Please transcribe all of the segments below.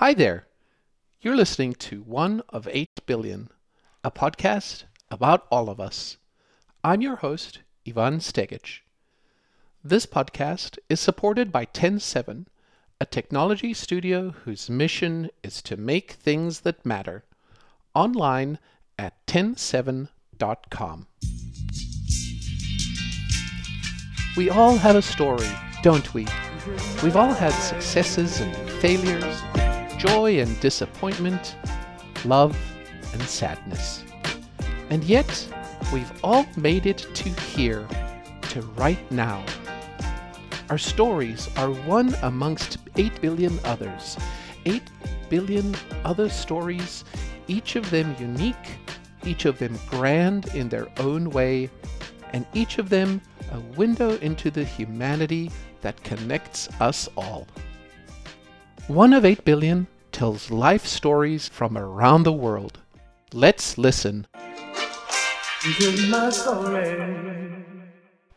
Hi there. You're listening to One of Eight Billion, a podcast about all of us. I'm your host, Ivan Stegic. This podcast is supported by TEN7, a technology studio whose mission is to make things that matter, online at TEN7.com. We all have a story, don't we? We've all had successes and failures, joy and disappointment, love and sadness. And yet, we've all made it to here, to right now. Our stories are one amongst 8 billion others. 8 billion other stories, each of them unique, each of them grand in their own way, and each of them a window into the humanity that connects us all. One of 8 billion tells life stories from around the world. Let's listen.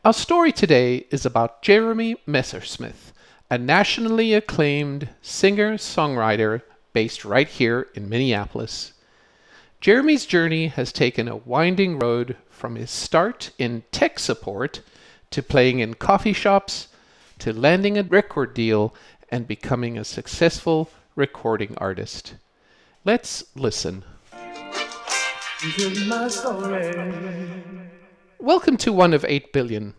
Our story today is about Jeremy Messersmith, a nationally acclaimed singer songwriter based right here in Minneapolis. Jeremy's journey has taken a winding road from his start in tech support to playing in coffee shops to landing a record deal and becoming a successful recording artist. Let's listen. Welcome to One of Eight Billion.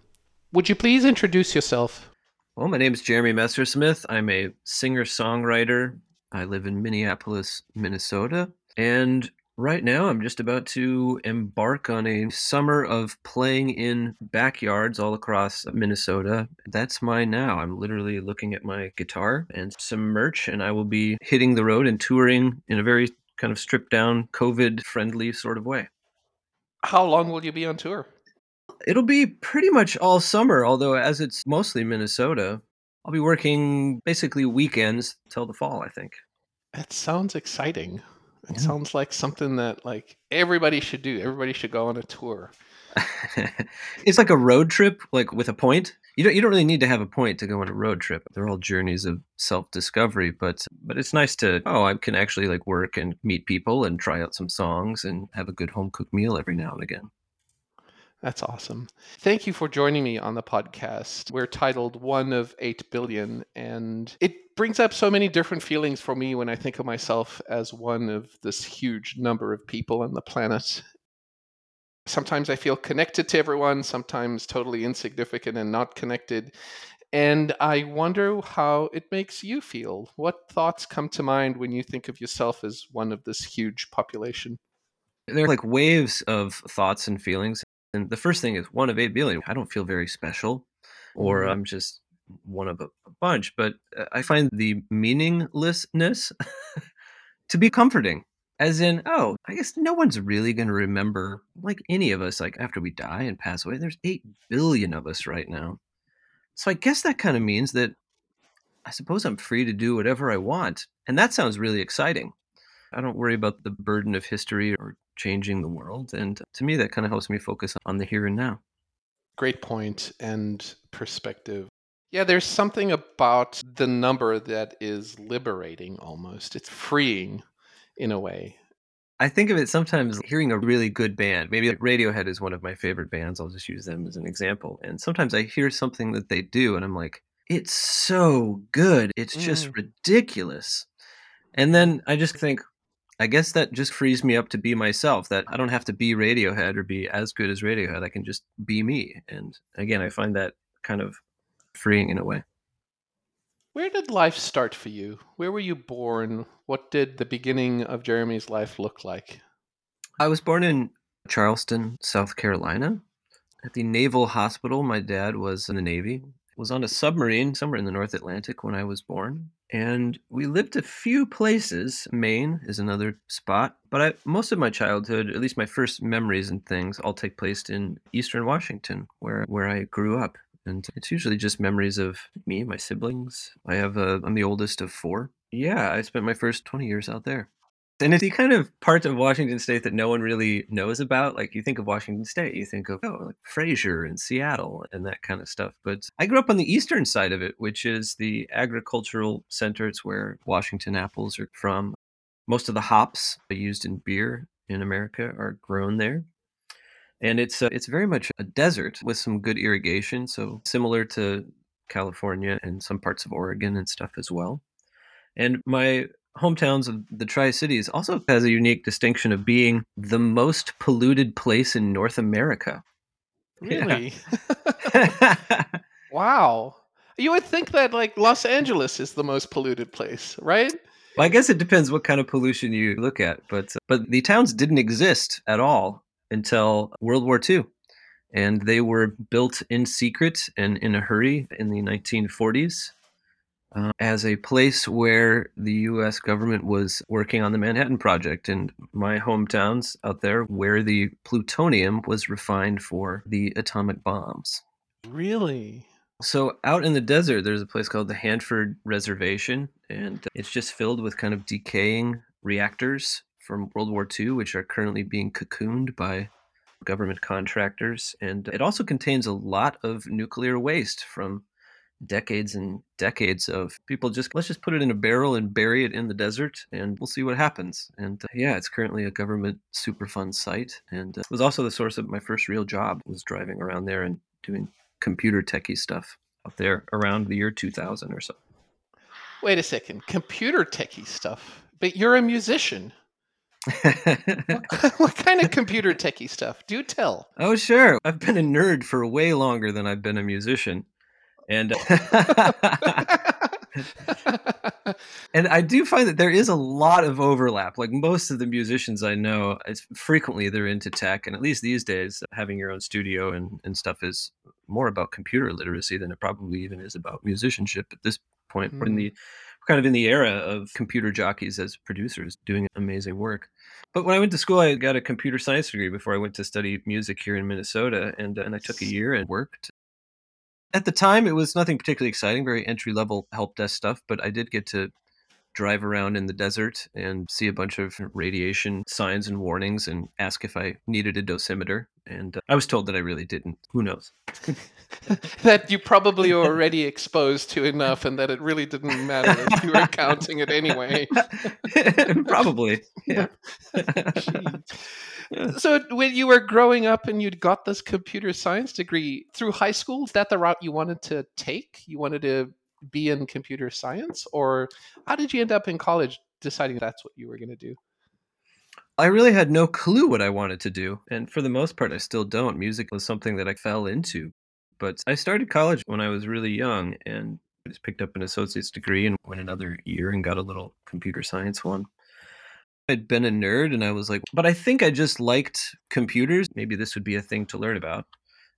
Would you please introduce yourself? Well, my name is Jeremy Messersmith. I'm a singer songwriter. I live in Minneapolis, Minnesota. And right now, I'm just about to embark on a summer of playing in backyards all across Minnesota. That's my now. I'm literally looking at my guitar and some merch, and I will be hitting the road and touring in a very kind of stripped down, COVID friendly sort of way. How long will you be on tour? It'll be pretty much all summer, although as it's mostly Minnesota, I'll be working basically weekends till the fall, I think. That sounds exciting. It Yeah. sounds like something that like everybody should do. Everybody should go on a tour. it's like a road trip, like with a point. You don't you don't really need to have a point to go on a road trip. They're all journeys of self discovery, but but it's nice to oh I can actually like work and meet people and try out some songs and have a good home cooked meal every now and again. That's awesome. Thank you for joining me on the podcast. We're titled One of Eight Billion, and it brings up so many different feelings for me when I think of myself as one of this huge number of people on the planet. Sometimes I feel connected to everyone, sometimes totally insignificant and not connected. And I wonder how it makes you feel. What thoughts come to mind when you think of yourself as one of this huge population? They're like waves of thoughts and feelings. And the first thing is one of eight billion. I don't feel very special, or Mhm. I'm just one of a, a bunch. But uh, I find the meaninglessness to be comforting. As in, oh, I guess no one's really going to remember, like any of us, like after we die and pass away. There's 8 billion of us right now. So I guess that kind of means that I suppose I'm free to do whatever I want. And that sounds really exciting. I don't worry about the burden of history or changing the world. And to me, that kind of helps me focus on the here and now. Great point and perspective. Yeah, there's something about the number that is liberating almost. It's freeing in a way. I think of it sometimes hearing a really good band. Maybe like Radiohead is one of my favorite bands. I'll just use them as an example. And sometimes I hear something that they do and I'm like, it's so good. It's just mm. ridiculous. And then I just think, I guess that just frees me up to be myself, that I don't have to be Radiohead or be as good as Radiohead. I can just be me. And again, I find that kind of freeing in a way. Where did life start for you? Where were you born? What did the beginning of Jeremy's life look like? I was born in Charleston, South Carolina, at the Naval Hospital. My dad was in the Navy. Was on a submarine somewhere in the North Atlantic when I was born, and we lived a few places. Maine is another spot, but I, most of my childhood, at least my first memories and things, all take place in Eastern Washington, where where I grew up. And it's usually just memories of me, my siblings. I have a, I'm the oldest of four. Yeah, I spent my first 20 years out there. And it's the kind of part of Washington State that no one really knows about. Like you think of Washington State, you think of oh, like Frasier and Seattle and that kind of stuff. But I grew up on the eastern side of it, which is the agricultural center. It's where Washington apples are from. Most of the hops used in beer in America are grown there. And it's uh, it's very much a desert with some good irrigation, so similar to California and some parts of Oregon and stuff as well. And my hometowns of the Tri Cities also has a unique distinction of being the most polluted place in North America. Really? Yeah. wow. You would think that like Los Angeles is the most polluted place, right? Well, I guess it depends what kind of pollution you look at, but uh, but the towns didn't exist at all until World War II, and they were built in secret and in a hurry in the 1940s uh, as a place where the U.S. government was working on the Manhattan Project in my hometowns out there, where the plutonium was refined for the atomic bombs. Really? So, out in the desert, there's a place called the Hanford Reservation, and it's just filled with kind of decaying reactors from World War II, which are currently being cocooned by government contractors. And it also contains a lot of nuclear waste from decades and decades of people just let's just put it in a barrel and bury it in the desert and we'll see what happens and uh, yeah it's currently a government superfund site and uh, it was also the source of my first real job was driving around there and doing computer techie stuff out there around the year 2000 or so wait a second computer techie stuff but you're a musician what, what, kind of computer techie stuff? Do tell. Oh, sure. I've been a nerd for way longer than I've been a musician. And and I do find that there is a lot of overlap. Like most of the musicians I know, it's frequently they're into tech, and at least these days, having your own studio and, and stuff is more about computer literacy than it probably even is about musicianship at this point. Mm. We're in the hmm. kind of in the era of computer jockeys as producers doing amazing work. But when I went to school, I got a computer science degree before I went to study music here in Minnesota, and and I took a year and worked at the time, it was nothing particularly exciting, very entry level help desk stuff, but I did get to drive around in the desert and see a bunch of radiation signs and warnings and ask if I needed a dosimeter. And uh, I was told that I really didn't. Who knows? that you probably already exposed to enough and that it really didn't matter if you were counting it anyway. probably. Yeah. So when you were growing up and you'd got this computer science degree through high school, is that the route you wanted to take? You wanted to be in computer science or how did you end up in college deciding that's what you were going to do? I really had no clue what I wanted to do. And for the most part, I still don't. Music was something that I fell into. But I started college when I was really young and just picked up an associate's degree and went another year and got a little computer science one. I'd been a nerd and I was like, but I think I just liked computers. Maybe this would be a thing to learn about.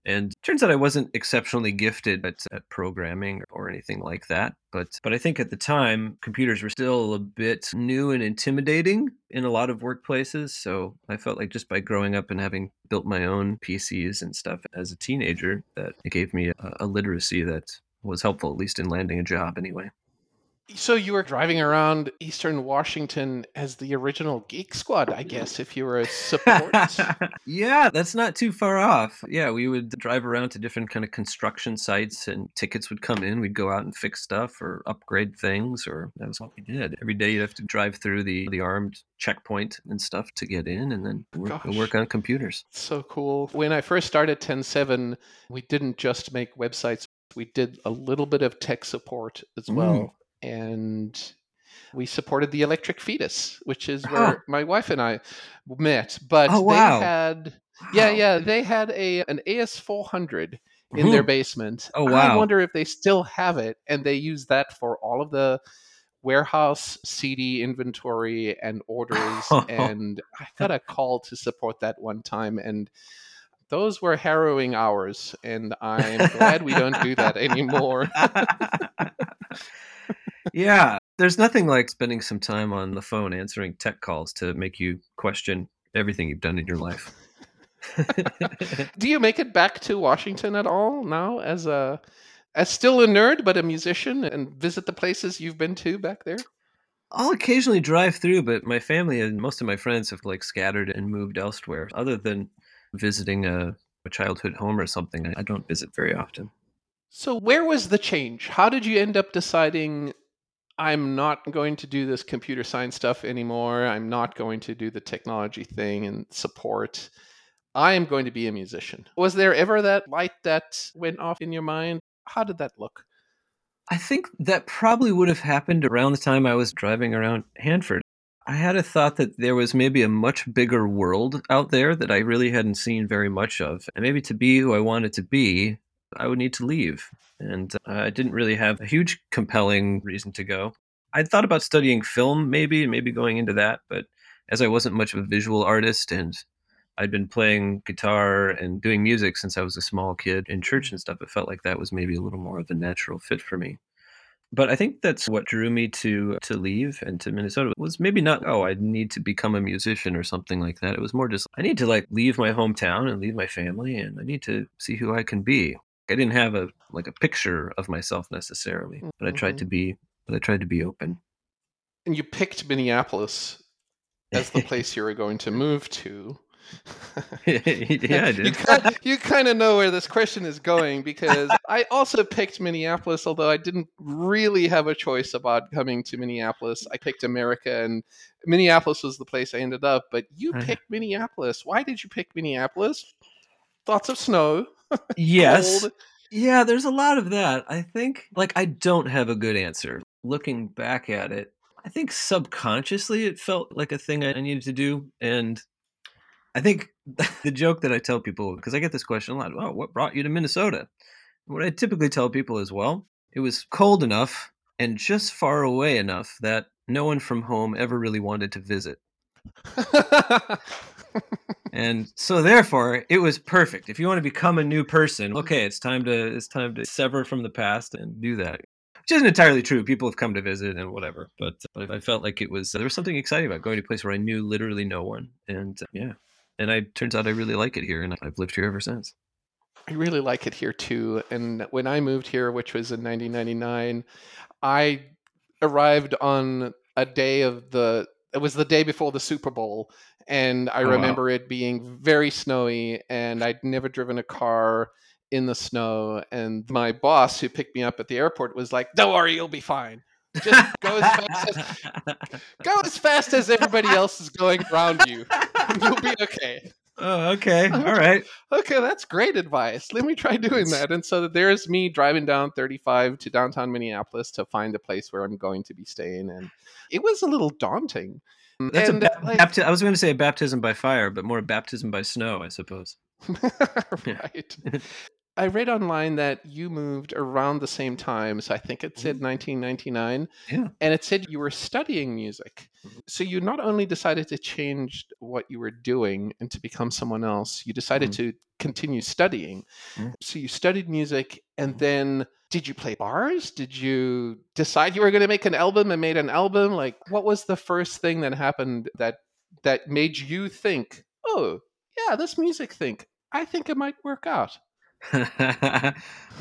And turns out I wasn't exceptionally gifted at, at, programming or anything like that. But but I think at the time computers were still a bit new and intimidating in a lot of workplaces. So I felt like just by growing up and having built my own PCs and stuff as a teenager, that it gave me a, a literacy that was helpful, at least in landing a job anyway. So you were driving around Eastern Washington as the original Geek Squad, I guess, if you were a support. yeah, that's not too far off. Yeah, we would drive around to different kind of construction sites, and tickets would come in. We'd go out and fix stuff or upgrade things, or that was what we did. Every day you'd have to drive through the the armed checkpoint and stuff to get in, and then work, work on computers. So cool. When I first started TEN7, we didn't just make websites. We did a little bit of tech support as well. Mm. And we supported the Electric Fetus, which is where my wife and I met. But oh, wow. they had, yeah, yeah, they had a an AS400 in mm-hmm. their basement. Oh wow! I wonder if they still have it, and they use that for all of the warehouse CD inventory and orders. and I got a call to support that one time, and those were harrowing hours. And I'm glad we don't do that anymore yeah, there's nothing like spending some time on the phone answering tech calls to make you question everything you've done in your life. Do you make it back to Washington at all now as a as still a nerd but a musician and visit the places you've been to back there? I'll occasionally drive through, but my family and most of my friends have like scattered and moved elsewhere. Other than visiting a, a childhood home or something, I, I don't visit very often. So, where was the change? How did you end up deciding I'm not going to do this computer science stuff anymore? I'm not going to do the technology thing and support. I am going to be a musician. Was there ever that light that went off in your mind? How did that look? I think that probably would have happened around the time I was driving around Hanford. I had a thought that there was maybe a much bigger world out there that I really hadn't seen very much of. And maybe to be who I wanted to be, I would need to leave. And uh, I didn't really have a huge compelling reason to go. I'd thought about studying film, maybe, maybe going into that. But as I wasn't much of a visual artist and I'd been playing guitar and doing music since I was a small kid in church and stuff. It felt like that was maybe a little more of a natural fit for me. But I think that's what drew me to to leave and to Minnesota was maybe not oh I need to become a musician or something like that. It was more just I need to like leave my hometown and leave my family and I need to see who I can be. I didn't have a like a picture of myself necessarily, but I tried to Mm-hmm. be but I tried to be open. And you picked Minneapolis as the place you were going to move to. yeah, I you did. kind, you kind of know where this question is going because I also picked Minneapolis, although I didn't really have a choice about coming to Minneapolis. I picked America, and Minneapolis was the place I ended up. But you Uh-huh. picked Minneapolis. Why did you pick Minneapolis? Thoughts of snow. yes. cold. Yeah, there's a lot of that. I think, like, I don't have a good answer. Looking back at it, I think subconsciously it felt like a thing I needed to do. And I think the joke that I tell people, because I get this question a lot, oh, what brought you to Minnesota? What I typically tell people is, well, it was cold enough and just far away enough that no one from home ever really wanted to visit. And so therefore it was perfect. If you want to become a new person, okay, it's time to it's time to sever from the past and do that. Which isn't entirely true. People have come to visit and whatever, but, but I felt like it was there was something exciting about going to a place where I knew literally no one, and uh, yeah, and I turns out I really like it here, and I've lived here ever since. I really like it here too. And when I moved here, which was in 1999, I arrived on a day of the it was the day before the Super Bowl and I Oh, wow. remember it being very snowy and I'd never driven a car in the snow and my boss who picked me up at the airport was like, "Don't worry, you'll be fine. Just go as fast as go as fast as everybody else is going around you. You'll be okay." oh, okay, all right. Okay, that's great advice. Let me try doing that. And so there's me driving down 35 to downtown Minneapolis to find a place where I'm going to be staying. And it was a little daunting. Mm, that's and, a ba- like- bapti- I was going to say baptism by fire, but more baptism by snow, I suppose. right. I read online that you moved around the same time. So I think it said 1999. Yeah. And it said you were studying music. Mhm. So you not only decided to change what you were doing and to become someone else, you decided Mhm. to continue studying. Mhm. So you studied music and then did you play bars? Did you decide you were going to make an album and made an album? Like what was the first thing that happened that that made you think, "Oh, yeah, this music thing. I think it might work out." that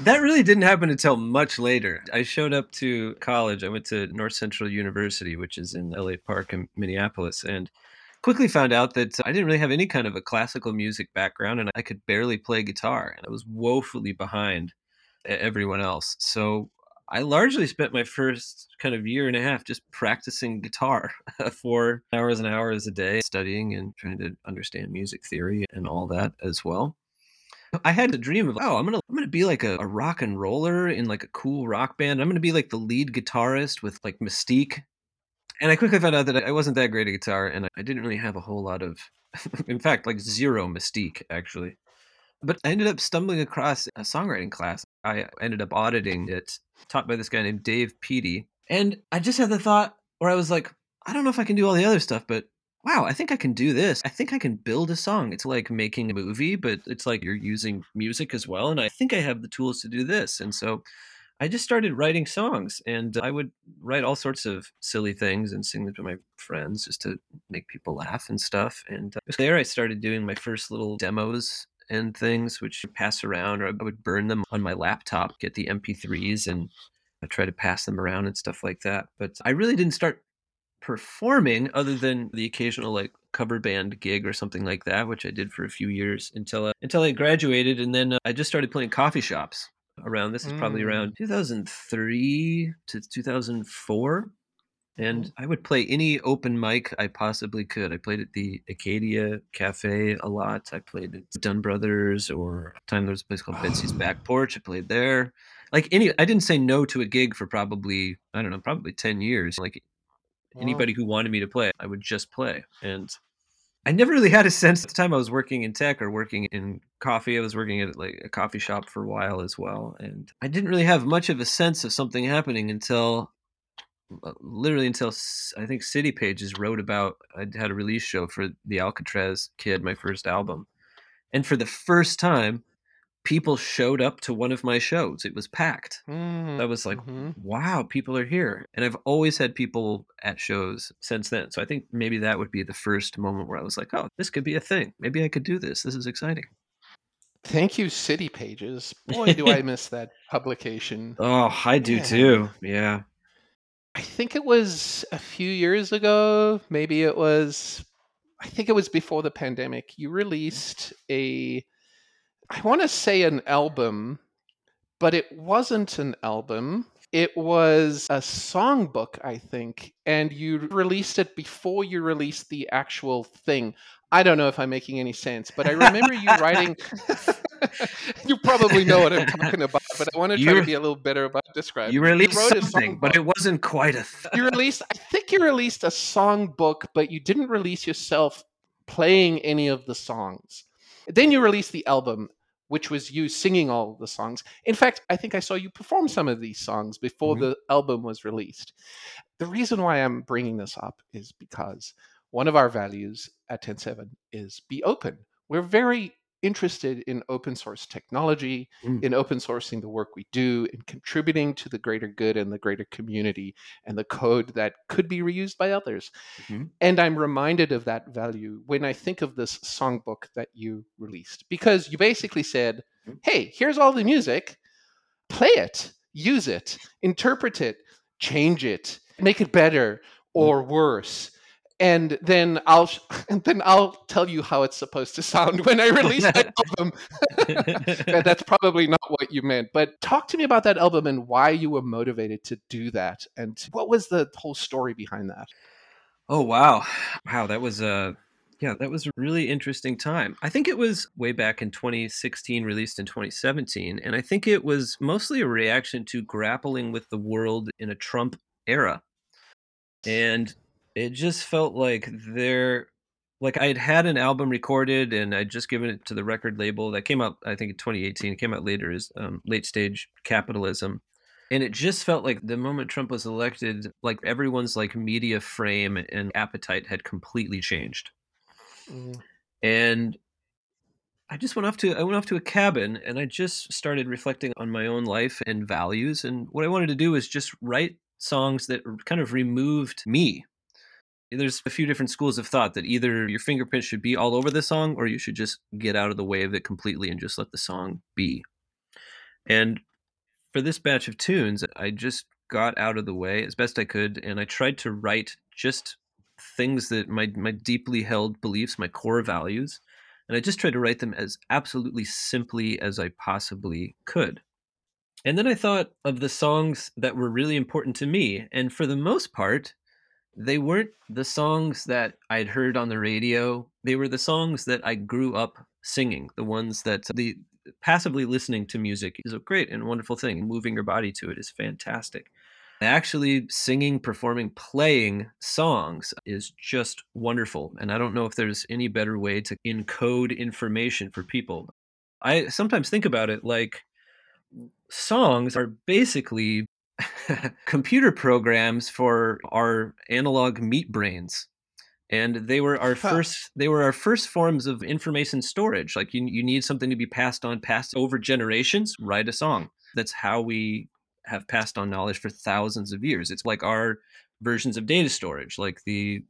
really didn't happen until much later. I showed up to college. I went to North Central University, which is in Elliot Park in Minneapolis, and quickly found out that I didn't really have any kind of a classical music background and I could barely play guitar. And I was woefully behind everyone else. So I largely spent my first kind of year and a half just practicing guitar for hours and hours a day, studying and trying to understand music theory and all that as well. I had a dream of oh I'm gonna I'm gonna be like a, a rock and roller in like a cool rock band. I'm gonna be like the lead guitarist with like mystique. And I quickly found out that I wasn't that great at guitar, and I didn't really have a whole lot of, in fact, like zero mystique actually. But I ended up stumbling across a songwriting class. I ended up auditing it, taught by this guy named Dave Peaty, and I just had the thought where I was like, I don't know if I can do all the other stuff, but wow, I think I can do this. I think I can build a song. It's like making a movie, but it's like you're using music as well. And I think I have the tools to do this. And so I just started writing songs and I would write all sorts of silly things and sing them to my friends just to make people laugh and stuff. And uh, there I started doing my first little demos and things, which pass around or I would burn them on my laptop, get the MP3s and I try to pass them around and stuff like that. But I really didn't start performing other than the occasional like cover band gig or something like that, which I did for a few years until uh, until I graduated, and then uh, I just started playing coffee shops. Around this is probably Mm. around 2003 to 2004, and I would play any open mic I possibly could. I played at the Acadia Cafe a lot. I played at Dunn Brothers, or time there was a place called Betsy's Back Porch. I played there. Like any, I didn't say no to a gig for probably I don't know, probably 10 years. Like anybody who wanted me to play, I would just play. And I never really had a sense at the time I was working in tech or working in coffee. I was working at like a coffee shop for a while as well. And I didn't really have much of a sense of something happening until uh, literally until I think City Pages wrote about I had a release show for the Alcatraz Kid, my first album. And for the first time, people showed up to one of my shows. It was packed. Mm, I was like, mhm. wow, people are here. And I've always had people at shows since then. So I think maybe that would be the first moment where I was like, oh, this could be a thing. Maybe I could do this. This is exciting. Thank you, City Pages. Boy, do I miss that publication. Oh, I do Yeah. too. Yeah. I think it was a few years ago. Maybe it was, I think it was before the pandemic. You released a, I want to say an album, but it wasn't an album. It was a songbook, I think, and you released it before you released the actual thing. I don't know if I'm making any sense, but I remember you writing. you probably know what I'm talking about, but I want to try You- to be a little better about describing. You released wrote a something, but it wasn't quite a thing. you released i think you released a songbook, but you didn't release yourself playing any of the songs then you released the album which was you singing all the songs. In fact i think i saw you perform some of these songs before Mhm. the album was released. The reason why i'm bringing this up is because one of our values at TEN7 is be open. We're very interested in open source technology Mm. in open sourcing the work we do in contributing to the greater good and the greater community and the code that could be reused by others. Mhm. And I'm reminded of that value when I think of this songbook that you released, because you basically said, Mhm. hey, here's all the music, play it, use it, interpret it, change it, make it better or worse. And then I'll and then I'll tell you how it's supposed to sound when I release my album. That's probably not what you meant. But talk to me about that album and why you were motivated to do that, and what was the whole story behind that. Oh wow. Wow, that was a yeah, that was a really interesting time. I think it was way back in 2016 released in 2017 and I think it was mostly a reaction to grappling with the world in a Trump era. And it just felt like there like I had had an album recorded and I'd just given it to the record label that came out I think in 2018 it came out later as um, late stage capitalism and it just felt like the moment Trump was elected, like everyone's like media frame and appetite had completely changed. And I just went off to I went off to a cabin and I just started reflecting on my own life and values. And what I wanted to do was just write songs that kind of removed me. There's a few different schools of thought that either your fingerprint should be all over the song or you should just get out of the way of it completely and just let the song be. And for this batch of tunes, I just got out of the way as best I could, and I tried to write just things that my my deeply held beliefs, my core values, and I just tried to write them as absolutely simply as I possibly could. And then I thought of the songs that were really important to me, and for the most part, they weren't the songs that I'd heard on the radio. They were the songs that I grew up singing, the ones that the passively listening to music is a great and wonderful thing. Moving your body to it is fantastic. Actually, singing, performing, playing songs is just wonderful. And I don't know if there's any better way to encode information for people. I sometimes think about it like songs are basically computer programs for our analog meat brains and they were our first they were our first forms of information storage like you, you need something to be passed on passed over generations write a song. That's how we have passed on knowledge for thousands of years. It's like our versions of data storage like the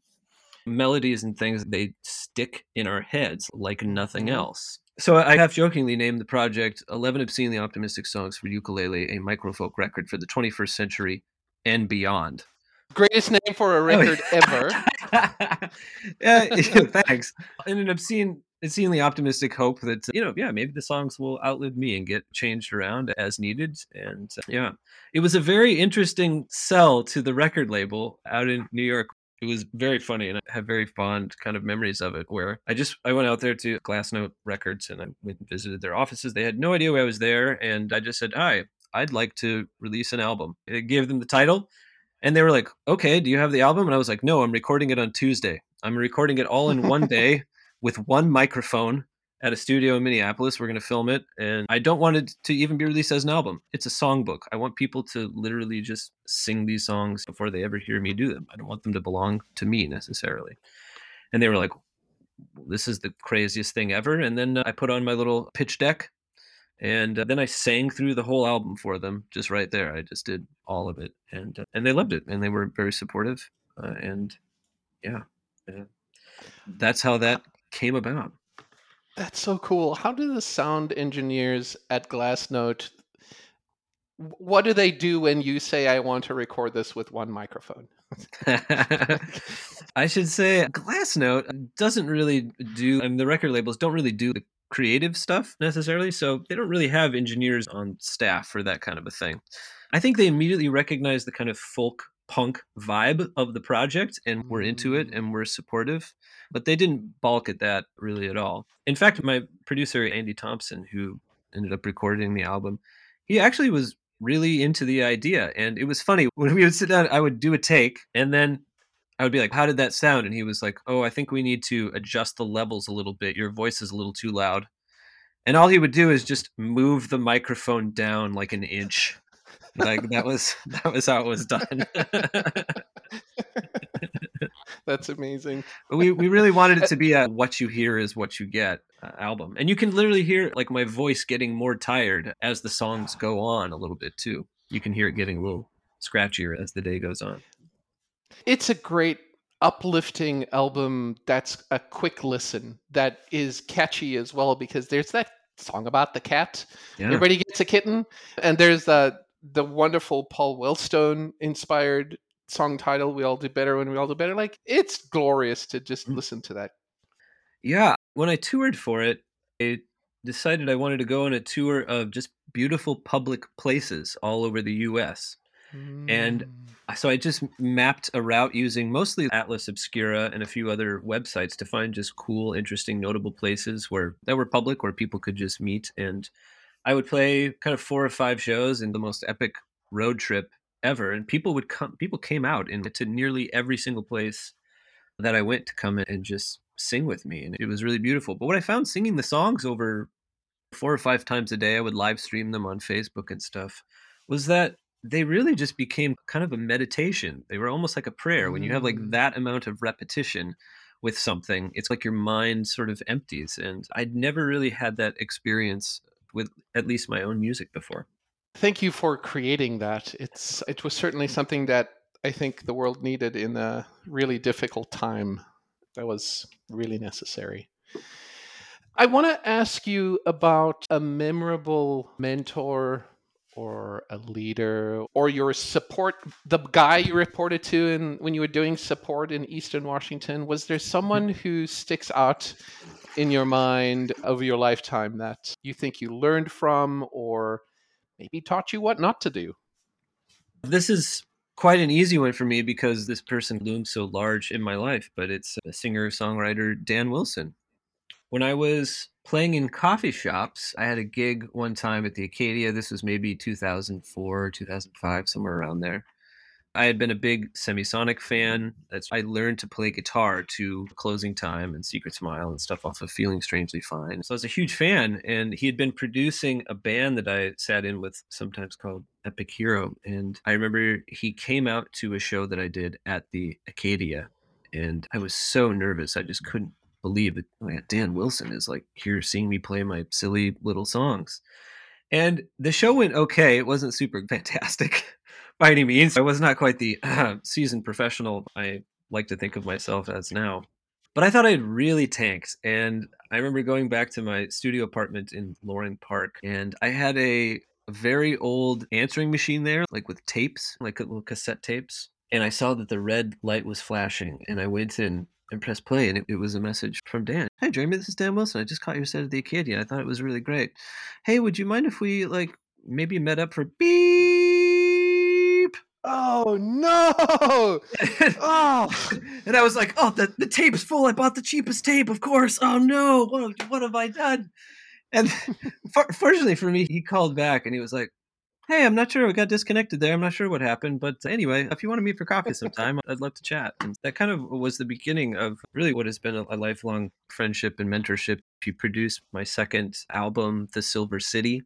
melodies and things they stick in our heads like nothing Mhm. else so i half jokingly named the project 11 obscenely optimistic songs for ukulele a microfolk record for the 21st century and beyond Greatest name for a Oh, record ever. yeah, thanks. In an obscene, obscenely optimistic hope that you know, yeah, maybe the songs will outlive me and get changed around as needed. And uh, yeah, it was a very interesting sell to the record label out in New York. It was very funny, and I have very fond kind of memories of it. Where I just I went out there to Glassnote Records and I went and visited their offices. They had no idea why I was there, and I just said, "Hi, I'd like to release an album." I gave them the title, and they were like, "Okay, do you have the album?" And I was like, "No, I'm recording it on Tuesday. I'm recording it all in one day with one microphone at a studio in Minneapolis. We're going to film it, and I don't want it to even be released as an album. It's a songbook. I want people to literally just sing these songs before they ever hear me do them. I don't want them to belong to me necessarily." And they were like, "This is the craziest thing ever." And then uh, I put on my little pitch deck and uh, then I sang through the whole album for them just right there. I just did all of it, and uh, and they loved it, and they were very supportive, and yeah, yeah, that's how that came about. That's so cool. How do the sound engineers at Glassnote wh- what do they do when you say I want to record this with one microphone? I should say Glassnote doesn't really do, I mean, the record labels don't really do the creative stuff necessarily, so they don't really have engineers on staff for that kind of a thing. I think they immediately recognize the kind of folk punk vibe of the project and were into it Mm. and were supportive, but they didn't balk at that really at all. In fact, my producer, Andy Thompson, who ended up recording the album, he actually was really into the idea. And it was funny when we would sit down, I would do a take and then I would be like, How did that sound? And he was like, Oh, I think we need to adjust the levels a little bit. Your voice is a little too loud. And all he would do is just move the microphone down like an inch. Like that was that was how it was done. That's amazing. We we really wanted it to be a what you hear is what you get uh, album. And you can literally hear like my voice getting more tired as the songs go on a little bit too. You can hear it getting a little scratchier as the day goes on. It's a great uplifting album that's a quick listen that is catchy as well because there's that song about the cat. Yeah. Everybody gets a kitten. And there's the the wonderful Paul Wellstone inspired song title, We All Do Better When We All Do Better. Like it's glorious to just Mm. listen to that. Yeah, when I toured for it, I decided I wanted to go on a tour of just beautiful public places all over the US. And Mm. So I just mapped a route using mostly Atlas Obscura and a few other websites to find just cool, interesting, notable places where that were public where people could just meet. And I would play kind of four or five shows in the most epic road trip ever. And people would come people came out into nearly every single place that I went to come and just sing with me. And it was really beautiful. But what I found singing the songs over four or five times a day, I would live stream them on Facebook and stuff, was that they really just became kind of a meditation. They were almost like a prayer. When you have like Mm. that amount of repetition with something, it's like your mind sort of empties. And I'd never really had that experience with at least my own music before. Thank you for creating that. It's it was certainly something that I think the world needed in a really difficult time. That was really necessary. I want to ask you about a memorable mentor or a leader or your support the guy you reported to in when you were doing support in Eastern Washington was there hmm. someone who sticks out in your mind over your lifetime that you think you learned from or maybe taught you what not to do. This is quite an easy one for me because this person looms so large in my life, but it's uh, a singer songwriter, Dan Wilson. When I was playing in coffee shops, I had a gig one time at the Acadia. This was maybe 2004, 2005, somewhere around there. I had been a big Semisonic fan. Mm-hmm. That's I learned to play guitar to Closing Time and Secret Smile and stuff off of Feeling Strangely Fine. So I was a huge fan, and he had been producing a band that I sat in with, sometimes called Epic Hero. And I remember he came out to a show that I did at the Acadia, and I was so nervous. I just couldn't believe that oh yeah, Dan Wilson is like here seeing me play my silly little songs. And the show went okay. It wasn't super fantastic by any means. I was not quite the uh, seasoned professional I like to think of myself as now. But I thought I'd really tanked. And I remember going back to my studio apartment in Loring Park, and I had a very old answering machine there, like with tapes, like little cassette tapes. and I saw that the red light was flashing, and I went in and pressed play, and it, it was a message from Dan. Hey, Jeremy, this is Dan Wilson. I just caught your set at the Acadia. I thought it was really great. Hey, would you mind if we like maybe met up for beep? Oh no! oh, and I was like, oh, the, the tape's full. I bought the cheapest tape, of course. Oh no, what, what have I done? And for, fortunately for me, he called back and he was like, Hey, I'm not sure. We got disconnected there. I'm not sure what happened. But anyway, if you want to meet for coffee sometime, I'd love to chat. And that kind of was the beginning of really what has been a, a lifelong friendship and mentorship. He produced my second album, The Silver City.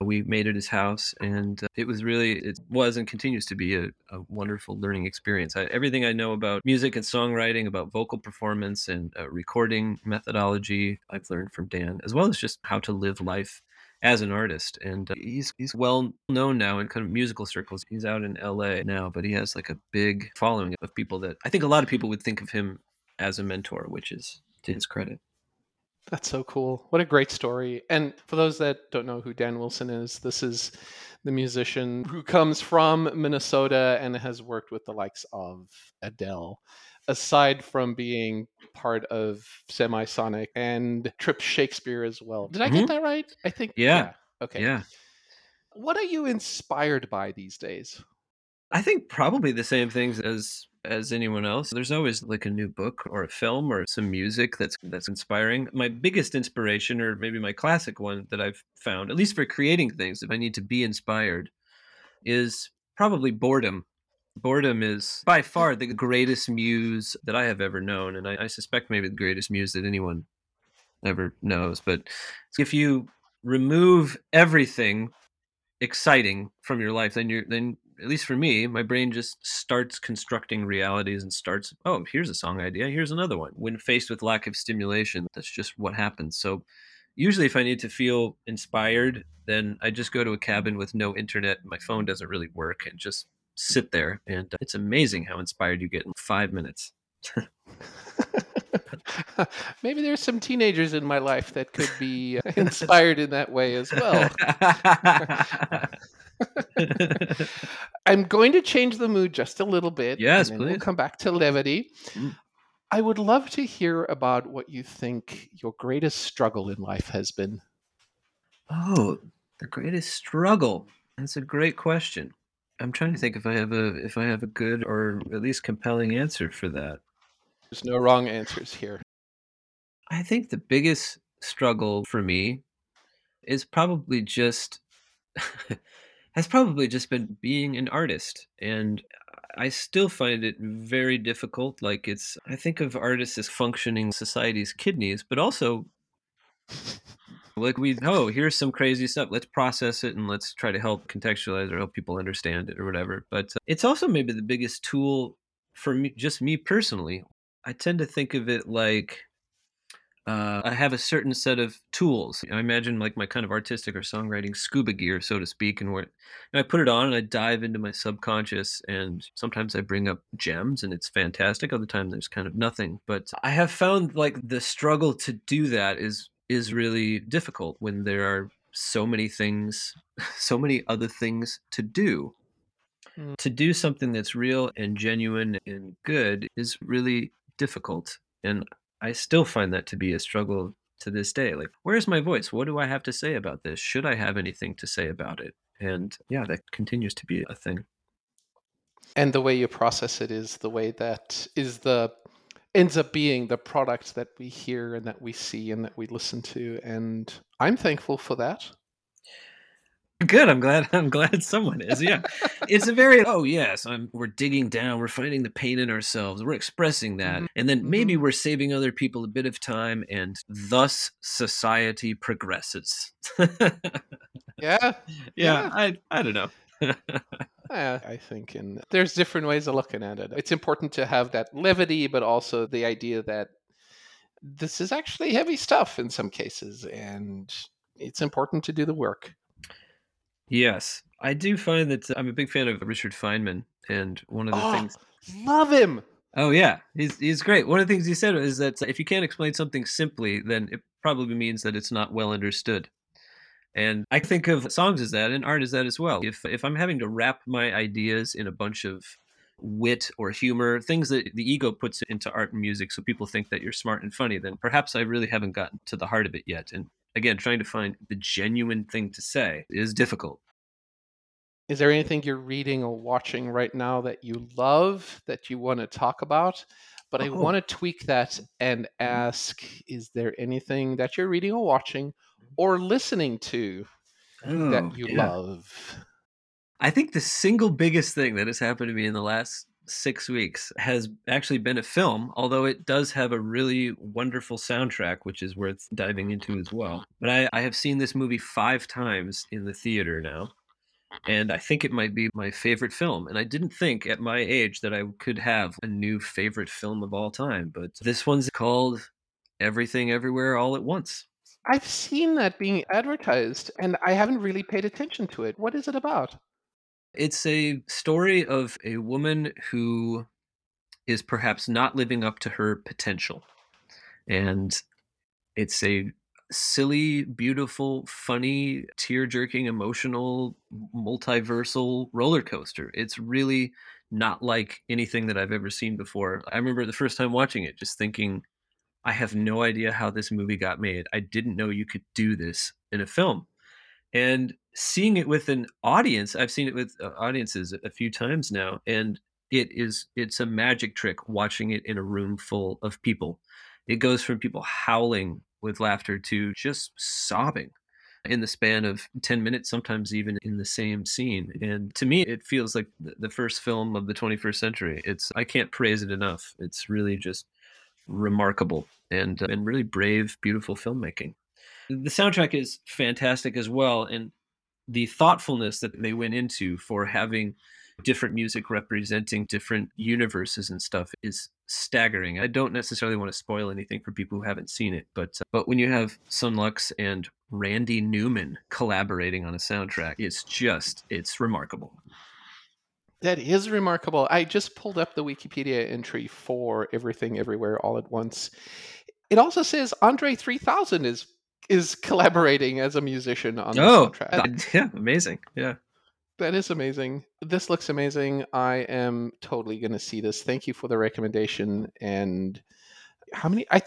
We made it his house, and uh, it was really, it was and continues to be a, a wonderful learning experience. I, everything I know about music and songwriting, about vocal performance and uh, recording methodology, I've learned from Dan, as well as just how to live life as an artist and uh, he's he's well known now in kind of musical circles he's out in LA now but he has like a big following of people that I think a lot of people would think of him as a mentor which is to his credit that's so cool. What a great story. And for those that don't know who Dan Wilson is, this is the musician who comes from Minnesota and has worked with the likes of Adele. Aside from being part of Semisonic and Trip Shakespeare as well. Did I get mm-hmm. that right? I think. Yeah. yeah. Okay. Yeah. What are you inspired by these days? I think probably the same things as as anyone else. There's always like a new book or a film or some music that's that's inspiring. My biggest inspiration or maybe my classic one that I've found, at least for creating things if I need to be inspired, is probably boredom. Boredom is by far the greatest muse that I have ever known, and I, I suspect maybe the greatest muse that anyone ever knows. But if you remove everything exciting from your life, then you're then at least for me, my brain just starts constructing realities and starts, oh, here's a song idea, here's another one. When faced with lack of stimulation, that's just what happens. So usually if I need to feel inspired, then I just go to a cabin with no internet. My phone doesn't really work and just sit there. And uh, it's amazing how inspired you get in five minutes. Maybe there's some teenagers in my life that could be uh, inspired in that way as well. I'm going to change the mood just a little bit. Yes, please. We'll come back to levity. Mm. I would love to hear about what you think your greatest struggle in life has been. Oh, the greatest struggle. That's a great question. I'm trying to think if I have a if I have a good or at least compelling answer for that. There's no wrong answers here. I think the biggest struggle for me is probably just has probably just been being an artist and I still find it very difficult. Like it's, I think of artists as functioning society's kidneys, but also like we, oh, here's some crazy stuff. Let's process it and let's try to help contextualize or help people understand it or whatever. But uh, it's also maybe the biggest tool for me, just me personally. I tend to think of it like uh, I have a certain set of tools. I imagine like my kind of artistic or songwriting scuba gear, so to speak, and where and I put it on and I dive into my subconscious. And sometimes I bring up gems, and it's fantastic. Other times there's kind of nothing. But I have found like the struggle to do that is is really difficult when there are so many things, so many other things to do. Mm. To do something that's real and genuine and good is really difficult. And I still find that to be a struggle to this day. Like, where's my voice? What do I have to say about this? Should I have anything to say about it? And yeah, that continues to be a thing. And the way you process it is the way that is the ends up being the product that we hear and that we see and that we listen to. And I'm thankful for that. Good. I'm glad. I'm glad someone is. Yeah, it's a very oh yes. I'm. We're digging down. We're finding the pain in ourselves. We're expressing that, mm-hmm. and then maybe mm-hmm. we're saving other people a bit of time, and thus society progresses. yeah. yeah. Yeah. I. I don't know. yeah, I think, and there's different ways of looking at it. It's important to have that levity, but also the idea that this is actually heavy stuff in some cases, and it's important to do the work. Yes, I do find that uh, I'm a big fan of Richard Feynman, and one of the oh, things. Love him. Oh yeah, he's he's great. One of the things he said is that if you can't explain something simply, then it probably means that it's not well understood. And I think of songs as that, and art as that as well. If if I'm having to wrap my ideas in a bunch of wit or humor, things that the ego puts into art and music so people think that you're smart and funny, then perhaps I really haven't gotten to the heart of it yet. And again, trying to find the genuine thing to say is difficult. Is there anything you're reading or watching right now that you love that you want to talk about? But I Oh. want to tweak that and ask Is there anything that you're reading or watching or listening to Oh, that you yeah. love? I think the single biggest thing that has happened to me in the last six weeks has actually been a film, although it does have a really wonderful soundtrack, which is worth diving into as well. But I, I have seen this movie five times in the theater now, and I think it might be my favorite film. And I didn't think at my age that I could have a new favorite film of all time, but this one's called Everything Everywhere All at Once. I've seen that being advertised and I haven't really paid attention to it. What is it about? It's a story of a woman who is perhaps not living up to her potential. And it's a silly, beautiful, funny, tear jerking, emotional, multiversal roller coaster. It's really not like anything that I've ever seen before. I remember the first time watching it just thinking, I have no idea how this movie got made. I didn't know you could do this in a film and seeing it with an audience i've seen it with uh, audiences a few times now and it is it's a magic trick watching it in a room full of people. It goes from people howling with laughter to just sobbing in the span of 10 minutes sometimes even in the same scene and to me it feels like the first film of the 21st century. It's i can't praise it enough. It's really just remarkable and uh, and really brave beautiful filmmaking the soundtrack is fantastic as well and the thoughtfulness that they went into for having different music representing different universes and stuff is staggering. I don't necessarily want to spoil anything for people who haven't seen it, but uh, but when you have Son Lux and Randy Newman collaborating on a soundtrack, it's just it's remarkable. That is remarkable. I just pulled up the Wikipedia entry for Everything Everywhere All at Once. It also says Andre 3000 is is collaborating as a musician on the Oh, soundtrack. yeah, amazing. Yeah. That is amazing. This looks amazing. I am totally going to see this. Thank you for the recommendation. And how many? I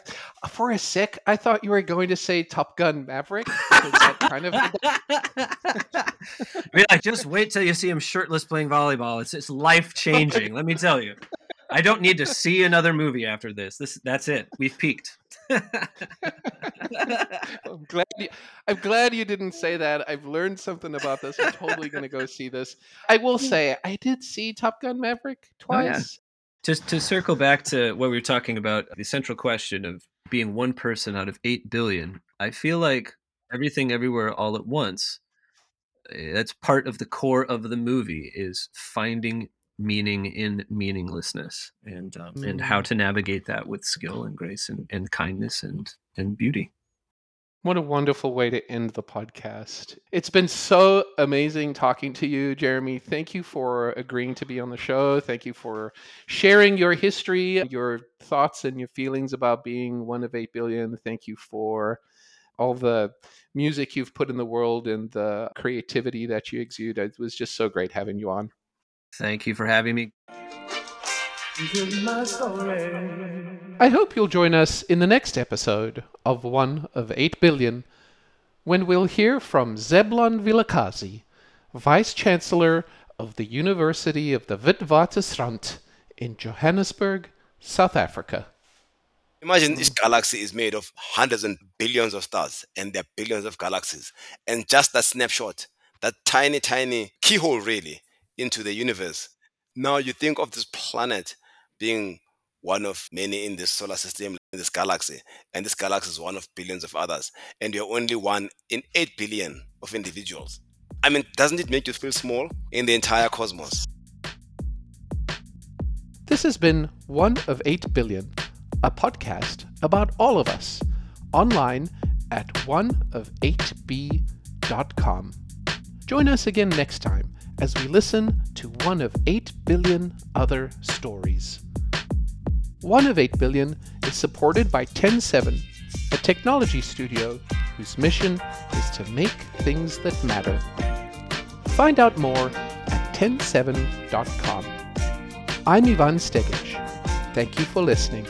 for a sec I thought you were going to say Top Gun Maverick. kind of I mean, like, just wait till you see him shirtless playing volleyball. It's it's life changing. let me tell you. I don't need to see another movie after this. This that's it. We've peaked. I'm glad. You, I'm glad you didn't say that. I've learned something about this. I'm totally going to go see this. I will say I did see Top Gun Maverick Oh, yeah. twice. Just to circle back to what we were talking about, the central question of being one person out of 8 billion, I feel like everything everywhere all at once, eh, that's part of the core of the movie is finding meaning in meaninglessness and um, and how Mm. to navigate that with skill and grace and, and kindness and and beauty. What a wonderful way to end the podcast. It's been so amazing talking to you, Jeremy. Thank you for agreeing to be on the show. Thank you for sharing your history, your thoughts, and your feelings about being one of 8 billion. Thank you for all the music you've put in the world and the creativity that you exude. It was just so great having you on. Thank you for having me. I hope you'll join us in the next episode of One of 8 Billion when we'll hear from Zeblon Vilakazi, Vice Chancellor of the University of the Witwatersrand in Johannesburg, South Africa. Imagine each galaxy is made of hundreds and billions of stars, and there are billions of galaxies. And just that snapshot, that tiny, tiny keyhole, really, into the universe. Now you think of this planet being one of many in this solar system, in this galaxy, and this galaxy is one of billions of others, and you're only one in 8 billion of individuals. I mean, doesn't it make you feel small in the entire cosmos? This has been One of 8 Billion, a podcast about all of us, online at oneof8b.com. Join us again next time as we listen to one of 8 billion other stories. One of 8 billion is supported by TEN7, a technology studio whose mission is to make things that matter. Find out more at TEN7.com. I'm Ivan Stegic. Thank you for listening.